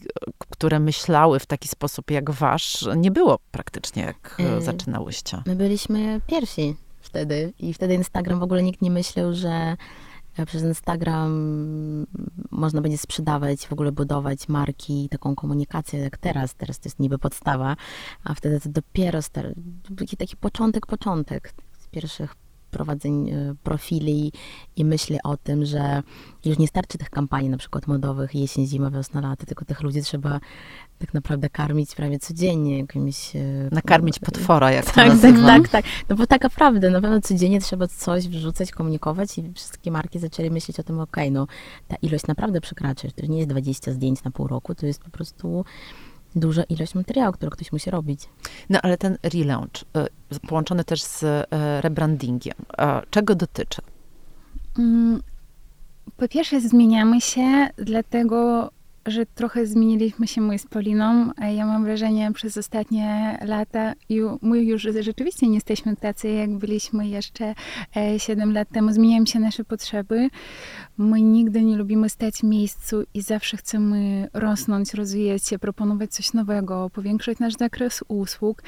które myślały w taki sposób jak wasz, nie było praktycznie, jak yy, zaczynałyście. My byliśmy pierwsi wtedy i wtedy Instagram w ogóle nikt nie myślał, że e, przez Instagram można będzie sprzedawać, w ogóle budować marki, taką komunikację jak teraz. Teraz to jest niby podstawa, a wtedy to dopiero taki, taki początek, początek z pierwszych prowadzeń e, profili i myśli o tym, że już nie starczy tych kampanii na przykład modowych jesień, zima, wiosna, lato, tylko tych ludzi trzeba tak naprawdę karmić prawie codziennie jakimiś... E, Nakarmić potwora, jak tak, to Tak, tak, tak, tak. No bo taka prawda, na pewno codziennie trzeba coś wrzucać, komunikować i wszystkie marki zaczęły myśleć o tym, okej, okay, no ta ilość naprawdę przekracza, to nie jest 20 zdjęć na pół roku, to jest po prostu duża ilość materiału, który ktoś musi robić. No ale ten relaunch, y, połączony też z y, rebrandingiem, czego dotyczy? Mm, po pierwsze zmieniamy się, dlatego że trochę zmieniliśmy się my z Poliną. Ja mam wrażenie przez ostatnie lata my już rzeczywiście nie jesteśmy tacy, jak byliśmy jeszcze 7 e, lat temu. Zmieniają się nasze potrzeby. My nigdy nie lubimy stać w miejscu i zawsze chcemy rosnąć, rozwijać się, proponować coś nowego, powiększać nasz zakres usług.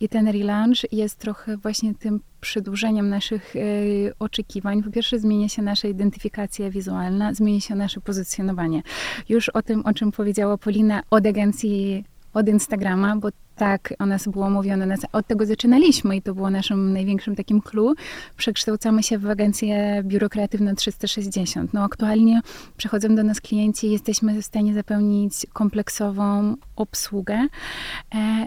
I ten relaunch jest trochę właśnie tym przedłużeniem naszych y, oczekiwań. Po pierwsze, zmienia się nasza identyfikacja wizualna, zmieni się nasze pozycjonowanie. Już o tym, o czym powiedziała Polina, od agencji, od Instagrama, bo tak o nas było mówione, od tego zaczynaliśmy i to było naszym największym takim clue. Przekształcamy się w agencję Biuro Kreatywne 360. No aktualnie przychodzą do nas klienci, jesteśmy w stanie zapełnić kompleksową obsługę. E,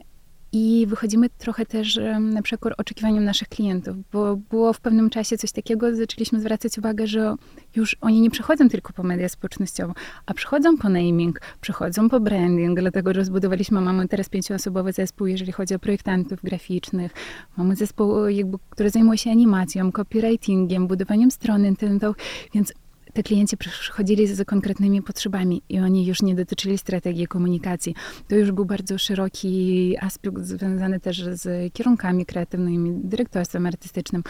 i wychodzimy trochę też na przekór oczekiwaniom naszych klientów, bo było w pewnym czasie coś takiego, zaczęliśmy zwracać uwagę, że już oni nie przychodzą tylko po media społecznościowe, a przychodzą po naming, przychodzą po branding, dlatego że zbudowaliśmy, mamy teraz pięcioosobowy zespół, jeżeli chodzi o projektantów graficznych, mamy zespół, jakby, który zajmuje się animacją, copywritingiem, budowaniem stron internetowych, więc te klienci przychodzili z konkretnymi potrzebami i oni już nie dotyczyli strategii komunikacji. To już był bardzo szeroki aspekt związany też z kierunkami kreatywnymi, dyrektorstwem artystycznym.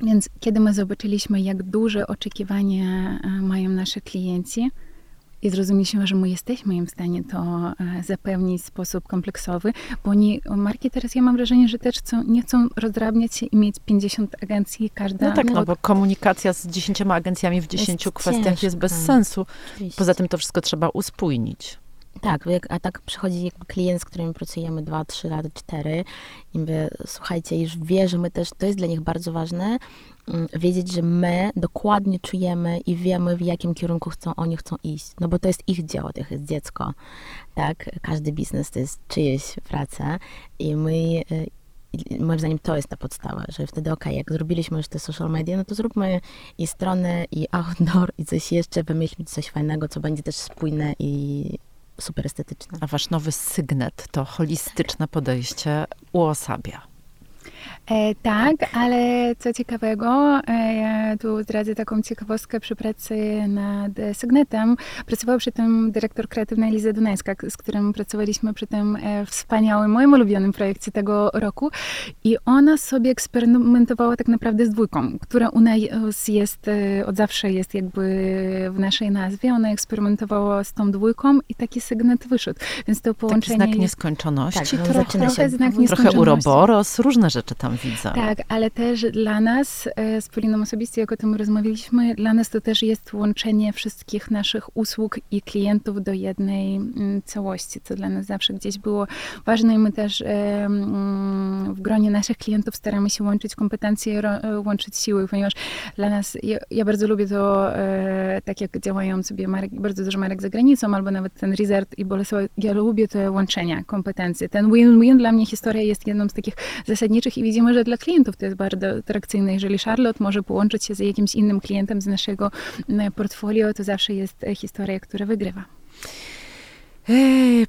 Więc kiedy my zobaczyliśmy, jak duże oczekiwania e, mają nasi klienci, i zrozumieliśmy, że my jesteśmy im w stanie to e, zapewnić w sposób kompleksowy, bo oni, marki teraz ja mam wrażenie, że też chcą, nie chcą rozdrabniać się i mieć 50 agencji, każda... No tak, no, bo komunikacja z 10 agencjami w 10 jest kwestiach ciężka. jest bez sensu. Oczywiście. Poza tym to wszystko trzeba uspójnić. Tak, a tak przychodzi klient, z którym pracujemy 2, 3 lata, 4 i mówię, słuchajcie, już wie, że my też, to jest dla nich bardzo ważne, wiedzieć, że my dokładnie czujemy i wiemy, w jakim kierunku chcą, oni chcą iść. No bo to jest ich dzieło, to jest dziecko, tak? Każdy biznes to jest czyjeś praca i my y, moim zdaniem to jest ta podstawa, że wtedy ok, jak zrobiliśmy już te social media, no to zróbmy i stronę, i outdoor, i coś jeszcze, wymyślmy coś fajnego, co będzie też spójne i super estetyczne. A wasz nowy sygnet to holistyczne podejście uosabia. E, tak, ale co ciekawego, e, ja tu zdradzę taką ciekawostkę przy pracy nad Sygnetem. Pracowała przy tym dyrektor kreatywny Eliza Dunajska, z którym pracowaliśmy przy tym e, wspaniałym, moim ulubionym projekcie tego roku i ona sobie eksperymentowała tak naprawdę z dwójką, która u nas jest, e, od zawsze jest jakby w naszej nazwie. Ona eksperymentowała z tą dwójką i taki Sygnet wyszedł. Więc to połączenie... Taki znak nieskończoności. Tak, trochę, trochę znak nieskończoności. Trochę uroboros, różne rzeczy tam widzę. Tak, ale też dla nas, e, z Poliną osobiście, jak o tym rozmawialiśmy, dla nas to też jest łączenie wszystkich naszych usług i klientów do jednej mm, całości, co dla nas zawsze gdzieś było ważne i my też e, mm, w gronie naszych klientów staramy się łączyć kompetencje, e, łączyć siły, ponieważ dla nas, ja, ja bardzo lubię to, tak jak działają sobie marek, bardzo dużo marek za granicą, albo nawet ten Resort i Bolesław, ja lubię te łączenia kompetencji. Ten win-win dla mnie historia jest jedną z takich zasadniczych widzimy, że dla klientów to jest bardzo atrakcyjne. Jeżeli Charlotte może połączyć się z jakimś innym klientem z naszego portfolio, to zawsze jest historia, która wygrywa.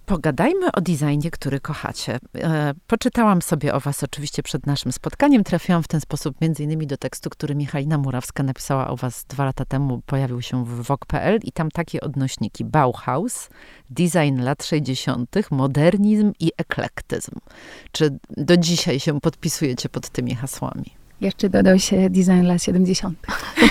Pogadajmy o designie, który kochacie. E, poczytałam sobie o was oczywiście przed naszym spotkaniem. Trafiłam w ten sposób innymi do tekstu, który Michalina Murawska napisała o was dwa lata temu. Pojawił się w Vogue.pl i tam takie odnośniki. Bauhaus, design lat 60., modernizm i eklektyzm. Czy do dzisiaj się podpisujecie pod tymi hasłami? Jeszcze dodał się design lat 70.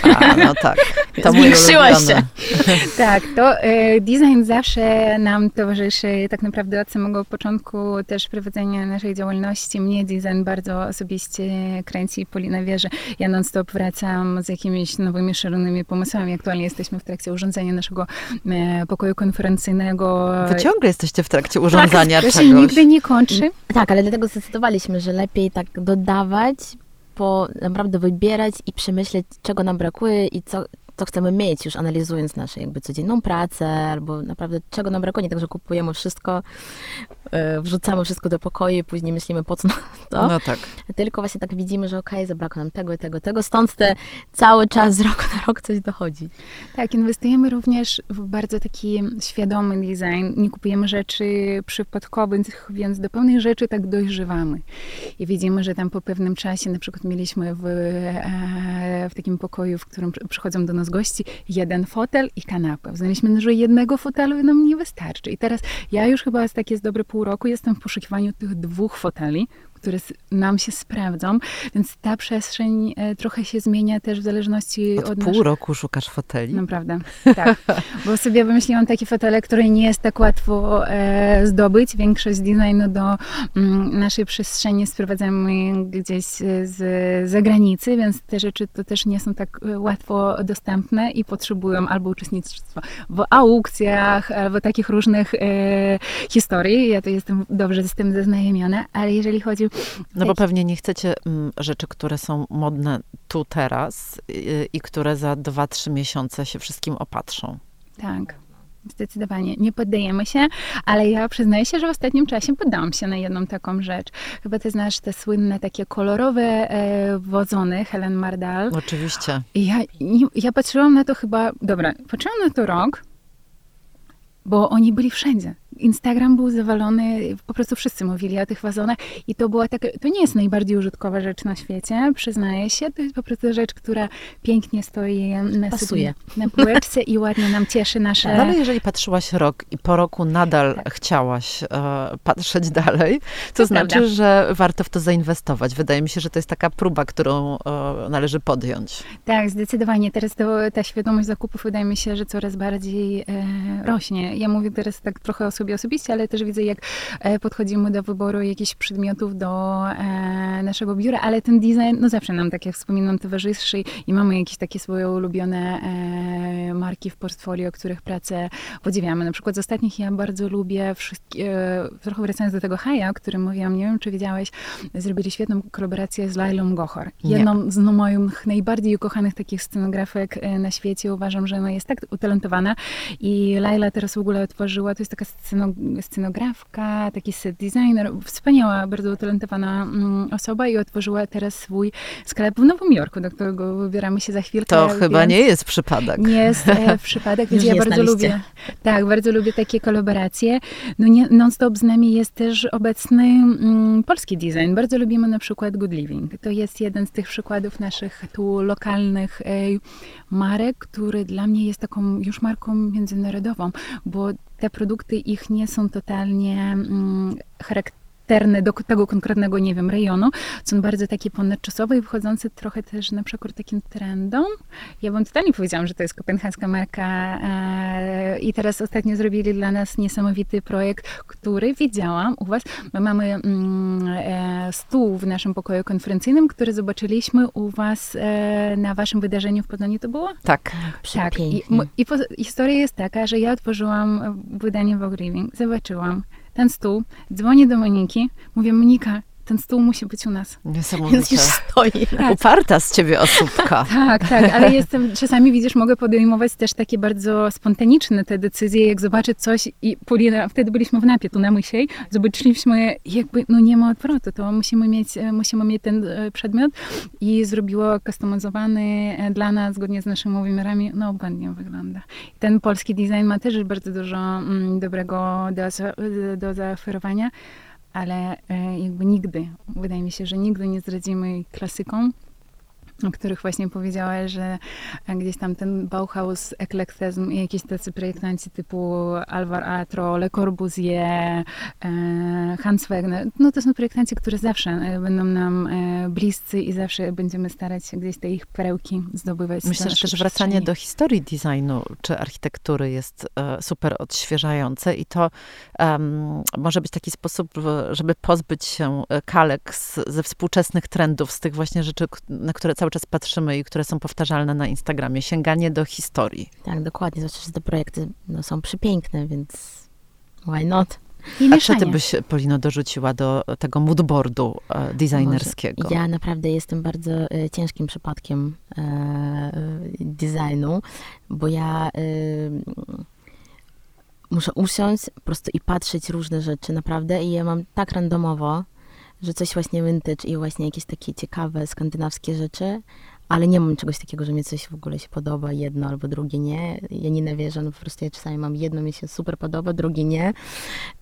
A, no tak. To Zwiększyła się. tak, to e, design zawsze nam towarzyszy tak naprawdę od samego początku też prowadzenia naszej działalności. Mnie design bardzo osobiście kręci. Polina wie, że ja non-stop wracam z jakimiś nowymi, szalonymi pomysłami. Aktualnie jesteśmy w trakcie urządzenia naszego e, pokoju konferencyjnego. Wy ciągle jesteście w trakcie urządzania tak, czegoś. To się nigdy nie kończy. Tak, ale dlatego zdecydowaliśmy, że lepiej tak dodawać, po naprawdę wybierać i przemyśleć, czego nam brakuje i co, co chcemy mieć, już analizując naszą jakby codzienną pracę, albo naprawdę czego nam brakuje, nie tak, że kupujemy wszystko, yy, wrzucamy wszystko do pokoju i później myślimy, po co to. No tak. Tylko właśnie tak widzimy, że okej, okay, zabrakło nam tego i tego, tego, stąd te cały czas z roku na rok coś dochodzi. Tak, inwestujemy również w bardzo taki świadomy design. Nie kupujemy rzeczy przypadkowych, więc do pewnych rzeczy tak dojrzewamy. I widzimy, że tam po pewnym czasie, na przykład mieliśmy w, e, w takim pokoju, w którym przychodzą do nas gości, jeden fotel i kanapę. Uznaliśmy, że jednego fotelu nam nie wystarczy. I teraz ja już chyba z takie z dobre pół roku jestem w poszukiwaniu tych dwóch foteli, które nam się sprawdzą, więc ta przestrzeń e, trochę się zmienia też w zależności od... od pół naszych... roku szukasz foteli? Naprawdę, tak. Bo sobie wymyśliłam takie fotele, które nie jest tak łatwo e, zdobyć. Większość designu do mm, naszej przestrzeni sprowadzamy gdzieś z zagranicy, więc te rzeczy to też nie są tak e, łatwo dostępne i potrzebują albo uczestnictwa w aukcjach, albo takich różnych e, historii. Ja to jestem dobrze z tym zaznajomiona, ale jeżeli chodzi no bo pewnie nie chcecie m, rzeczy, które są modne tu teraz i które za 2-3 miesiące się wszystkim opatrzą. Tak. Zdecydowanie. Nie poddajemy się, ale ja przyznaję się, że w ostatnim czasie poddałam się na jedną taką rzecz. Chyba ty znasz te słynne takie kolorowe e, wozony Helen Mardal. Oczywiście. I ja, ja patrzyłam na to chyba, dobra, patrzyłam na to rok, bo oni byli wszędzie. Instagram był zawalony, po prostu wszyscy mówili o tych wazonach i to była taka, to nie jest najbardziej użytkowa rzecz na świecie, przyznaję się, to jest po prostu rzecz, która pięknie stoi na, Pasuje. na półeczce i ładnie nam cieszy nasze... No ale jeżeli patrzyłaś rok i po roku nadal tak. chciałaś e, patrzeć dalej, to, to znaczy, prawda. że warto w to zainwestować. Wydaje mi się, że to jest taka próba, którą e, należy podjąć. Tak, zdecydowanie. Teraz to, ta świadomość zakupów wydaje mi się, że coraz bardziej e, rośnie. Ja mówię teraz tak trochę o sobie osobiście, ale też widzę, jak e, podchodzimy do wyboru jakichś przedmiotów do e, naszego biura, ale ten design, no zawsze nam, tak jak wspominam, towarzyszy i mamy jakieś takie swoje ulubione e, marki w portfolio, których pracę podziwiamy. Na przykład z ostatnich ja bardzo lubię wszystkie, trochę wracając do tego Haja, o którym mówiłam, nie wiem, czy wiedziałeś, zrobili świetną kolaborację z Lailą Gochor. Jedną z no, moich najbardziej ukochanych takich scenografek na świecie. Uważam, że ona jest tak utalentowana i Laila teraz w ogóle otworzyła, to jest taka scenografka, taki set designer, wspaniała, bardzo utalentowana mm, osoba i otworzyła teraz swój sklep w Nowym Jorku, do którego wybieramy się za chwilkę. To chyba nie jest przypadek. Nie jest e, przypadek, więc ja bardzo lubię. Tak, bardzo lubię takie kolaboracje. No nie, non-stop z nami jest też obecny mm, polski design. Bardzo lubimy na przykład Good Living. To jest jeden z tych przykładów naszych tu lokalnych e, marek, który dla mnie jest taką już marką międzynarodową, bo te produkty ich nie są totalnie mm, charakterystyczne charakterne do tego konkretnego, nie wiem, rejonu, są bardzo takie ponadczasowe i wychodzące trochę też na przykład takim trendom. Ja bym totalnie powiedziałam, że to jest kopenhaska marka e, i teraz ostatnio zrobili dla nas niesamowity projekt, który widziałam u was. My mamy mm, e, stół w naszym pokoju konferencyjnym, który zobaczyliśmy u was e, na waszym wydarzeniu w Poznaniu, to było? Tak. Tak. I, i po, historia jest taka, że ja otworzyłam wydanie Vogue Living, zobaczyłam ten stół, dzwonię do Moniki, mówię, Monika, ten stół musi być u nas. Niesamowite. Więc już stoi. Tak. Uparta z ciebie osóbka. tak, tak, ale jestem, czasami widzisz, mogę podejmować też takie bardzo spontaniczne te decyzje, jak zobaczyć coś i Polina, wtedy byliśmy w Napie, tu na Mysiej, zobaczyliśmy jakby, no nie ma odwrotu, to musimy mieć, e, musimy mieć ten e, przedmiot i zrobiło customizowany e, dla nas, zgodnie z naszymi wymiarami, no ładnie wygląda. Ten polski design ma też bardzo dużo mm, dobrego do, do zaoferowania ale e, jakby nigdy, wydaje mi się, że nigdy nie zdradzimy klasykom, o których właśnie powiedziałaś, że gdzieś tam ten Bauhaus, eklektyzm i jakieś tacy projektanci typu Alvar Atro, Le Corbusier, e, Hans Wegner, no to są projektanci, które zawsze e, będą nam e, bliscy i zawsze będziemy starać się gdzieś te ich perełki zdobywać. Myślę, że też wracanie do historii designu czy architektury jest super odświeżające i to um, może być taki sposób, żeby pozbyć się kalek z, ze współczesnych trendów, z tych właśnie rzeczy, na które cały czas patrzymy i które są powtarzalne na Instagramie. Sięganie do historii. Tak, dokładnie. Zwłaszcza, że te projekty no, są przepiękne, więc why not? A co ty byś, Polino, dorzuciła do tego moodboardu e, designerskiego? Ja naprawdę jestem bardzo e, ciężkim przypadkiem e, designu, bo ja e, muszę usiąść po prostu i patrzeć różne rzeczy naprawdę i ja mam tak randomowo, że coś właśnie vintage i właśnie jakieś takie ciekawe skandynawskie rzeczy, ale nie mam czegoś takiego, że mi coś w ogóle się podoba, jedno albo drugie nie. Ja nie nawierzę, no po prostu ja czasami mam jedno, mi się super podoba, drugie nie,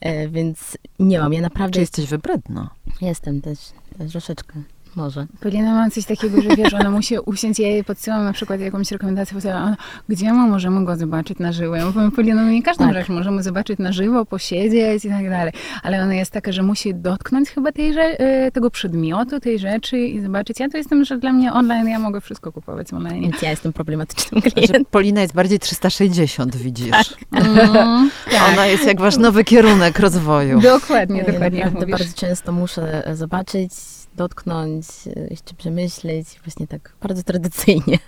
e, więc nie mam, ja naprawdę... Czy jesteś wybredna? Jestem też, też troszeczkę. Może. Polina ma coś takiego, że wiesz, ona musi usiąść, ja jej podsyłam na przykład jakąś rekomendację, podsyłam, ona, gdzie my możemy go zobaczyć na żywo? Ja mówię, Polina, no nie każdą tak. rzecz możemy zobaczyć na żywo, posiedzieć i tak dalej, ale ona jest taka, że musi dotknąć chyba tej, e, tego przedmiotu, tej rzeczy i zobaczyć. Ja to jestem, że dla mnie online ja mogę wszystko kupować online. Więc ja jestem problematycznym klientem. Polina jest bardziej 360, widzisz. Tak. Mm, tak. Ona jest jak wasz nowy kierunek rozwoju. Dokładnie, dokładnie. Ja bardzo często muszę zobaczyć dotknąć, e, jeszcze przemyśleć, właśnie tak bardzo tradycyjnie.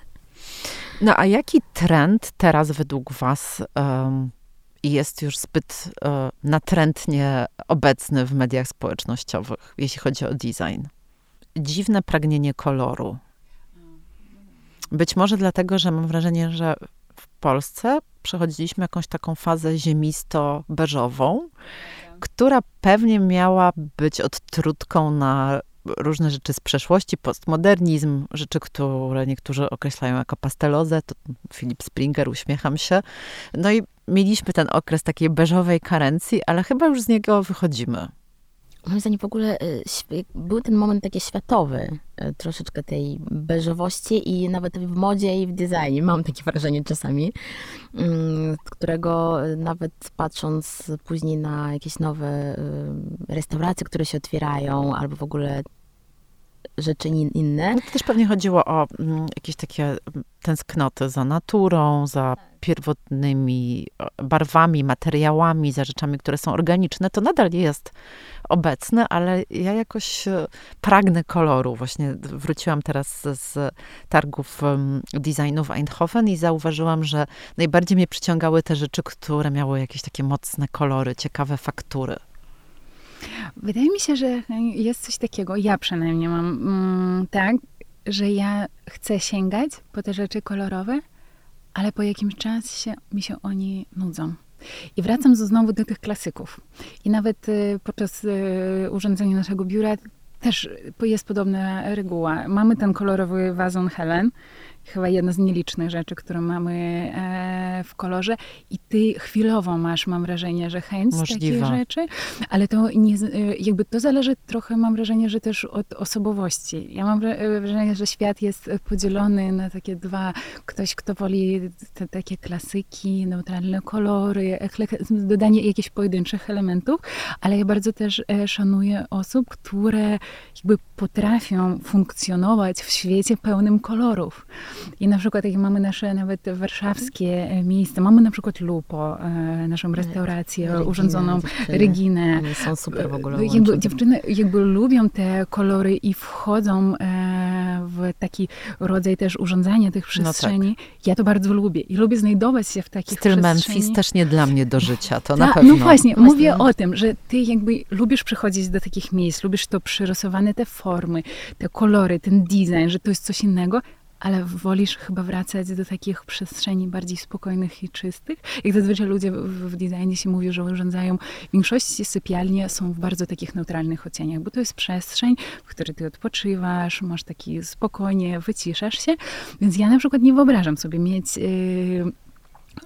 No a jaki trend teraz według Was um, jest już zbyt um, natrętnie obecny w mediach społecznościowych, jeśli chodzi o design? Dziwne pragnienie koloru. Być może dlatego, że mam wrażenie, że w Polsce przechodziliśmy jakąś taką fazę ziemisto-beżową, która pewnie miała być odtrutką na różne rzeczy z przeszłości, postmodernizm, rzeczy, które niektórzy określają jako pastelozę, to Philip Springer, uśmiecham się. No i mieliśmy ten okres takiej beżowej karencji, ale chyba już z niego wychodzimy. Moim zdaniem w ogóle y, był ten moment taki światowy, y, troszeczkę tej beżowości i nawet w modzie i w designie, mam takie wrażenie czasami, mm, którego nawet patrząc później na jakieś nowe restauracje, które się otwierają, albo w ogóle rzeczy inne. No to też pewnie chodziło o mm, jakieś takie mm, tęsknoty za naturą, za pierwotnymi barwami, materiałami, za rzeczami, które są organiczne. To nadal jest obecne, ale ja jakoś e, pragnę koloru. Właśnie wróciłam teraz z targów designu w Eindhoven i zauważyłam, że najbardziej mnie przyciągały te rzeczy, które miały jakieś takie mocne kolory, ciekawe faktury. Wydaje mi się, że jest coś takiego, ja przynajmniej mam mm, tak, że ja chcę sięgać po te rzeczy kolorowe, ale po jakimś czasie mi się oni nudzą. I wracam znowu do tych klasyków. I nawet y, podczas y, urządzenia naszego biura też jest podobna reguła. Mamy ten kolorowy wazon Helen, chyba jedna z nielicznych rzeczy, które mamy e, w kolorze i ty chwilowo masz, mam wrażenie, że chęć Możliwe. takie rzeczy, ale to nie, e, jakby to zależy trochę, mam wrażenie, że też od osobowości. Ja mam e, wrażenie, że świat jest podzielony na takie dwa, ktoś, kto woli te takie klasyki, neutralne kolory, dodanie jakichś pojedynczych elementów, ale ja bardzo też szanuję osób, które jakby potrafią funkcjonować w świecie pełnym kolorów. I na przykład jak mamy nasze nawet warszawskie e, miejsca, mamy na przykład Lupo, e, naszą restaurację Regina, urządzoną, dziewczyny. Reginę. Są super w ogóle. Jakby, dziewczyny jakby lubią te kolory i wchodzą e, w w taki rodzaj też urządzania tych przestrzeni. No tak. Ja to bardzo lubię i lubię znajdować się w takich Styl przestrzeni. Memphis też nie dla mnie do życia, to Ta, na pewno. No właśnie, właśnie, mówię o tym, że ty jakby lubisz przychodzić do takich miejsc, lubisz to przyrysowane te formy, te kolory, ten design, że to jest coś innego, ale wolisz chyba wracać do takich przestrzeni bardziej spokojnych i czystych. Jak zazwyczaj ludzie w, w designie się mówi, że urządzają, w większości sypialnie są w bardzo takich neutralnych odcieniach, bo to jest przestrzeń, w której ty odpoczywasz, masz taki spokojnie, wyciszasz się. Więc ja na przykład nie wyobrażam sobie mieć yy,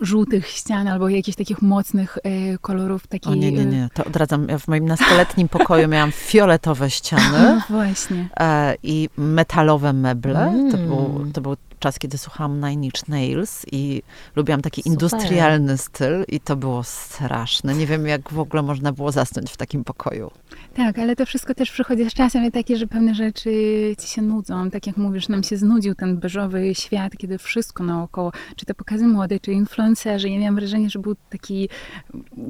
żółtych ścian albo jakichś takich mocnych e, kolorów. Taki, o nie, nie, nie, to odradzam. Ja w moim nastoletnim pokoju miałam fioletowe ściany. No właśnie. E, I metalowe meble. Mm. To, był, to był czas, kiedy słuchałam Nine Inch Nails i lubiłam taki Super. industrialny styl i to było straszne. Nie wiem, jak w ogóle można było zasnąć w takim pokoju. Tak, ale to wszystko też przychodzi z czasem i takie, że pewne rzeczy ci się nudzą. Tak jak mówisz, nam się znudził ten beżowy świat, kiedy wszystko naokoło, czy te pokazy młode, czy influencerzy. Ja miałam wrażenie, że był taki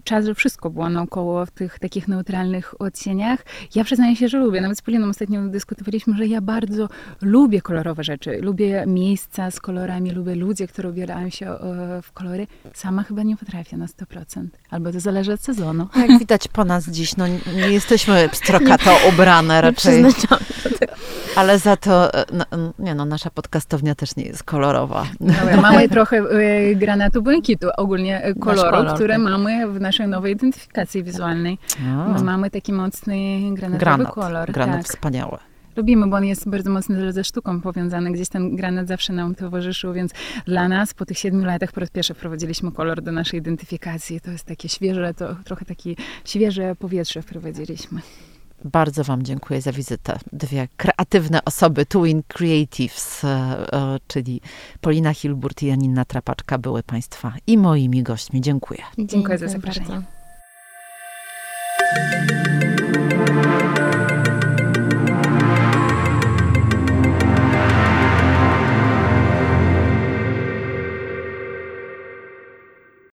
czas, że wszystko było naokoło w tych takich neutralnych odcieniach. Ja przyznaję się, że lubię. Nawet z Poliną ostatnio dyskutowaliśmy, że ja bardzo lubię kolorowe rzeczy. Lubię miejsca z kolorami, lubię ludzie, które ubierają się e, w kolory. Sama chyba nie potrafię na 100%. Albo to zależy od sezonu. Jak widać po nas dziś, no nie jesteśmy pstrokato ubrane raczej. Ale za to, no, nie no, nasza podcastownia też nie jest kolorowa. No, mamy trochę y, granatu błękitu, ogólnie e, koloru, kolor, które tak. mamy w naszej nowej identyfikacji wizualnej. My mamy taki mocny granatowy granat, kolor. Granat tak. wspaniały lubimy, bo on jest bardzo mocno ze sztuką powiązany. Gdzieś ten granat zawsze nam towarzyszył, więc dla nas po tych siedmiu latach po raz pierwszy wprowadziliśmy kolor do naszej identyfikacji. To jest takie świeże, to trochę takie świeże powietrze wprowadziliśmy. Bardzo Wam dziękuję za wizytę. Dwie kreatywne osoby, Twin Creatives, e, e, czyli Polina Hilburt i Janina Trapaczka były Państwa i moimi gośćmi. Dziękuję. Dziękuję, dziękuję za zaproszenie.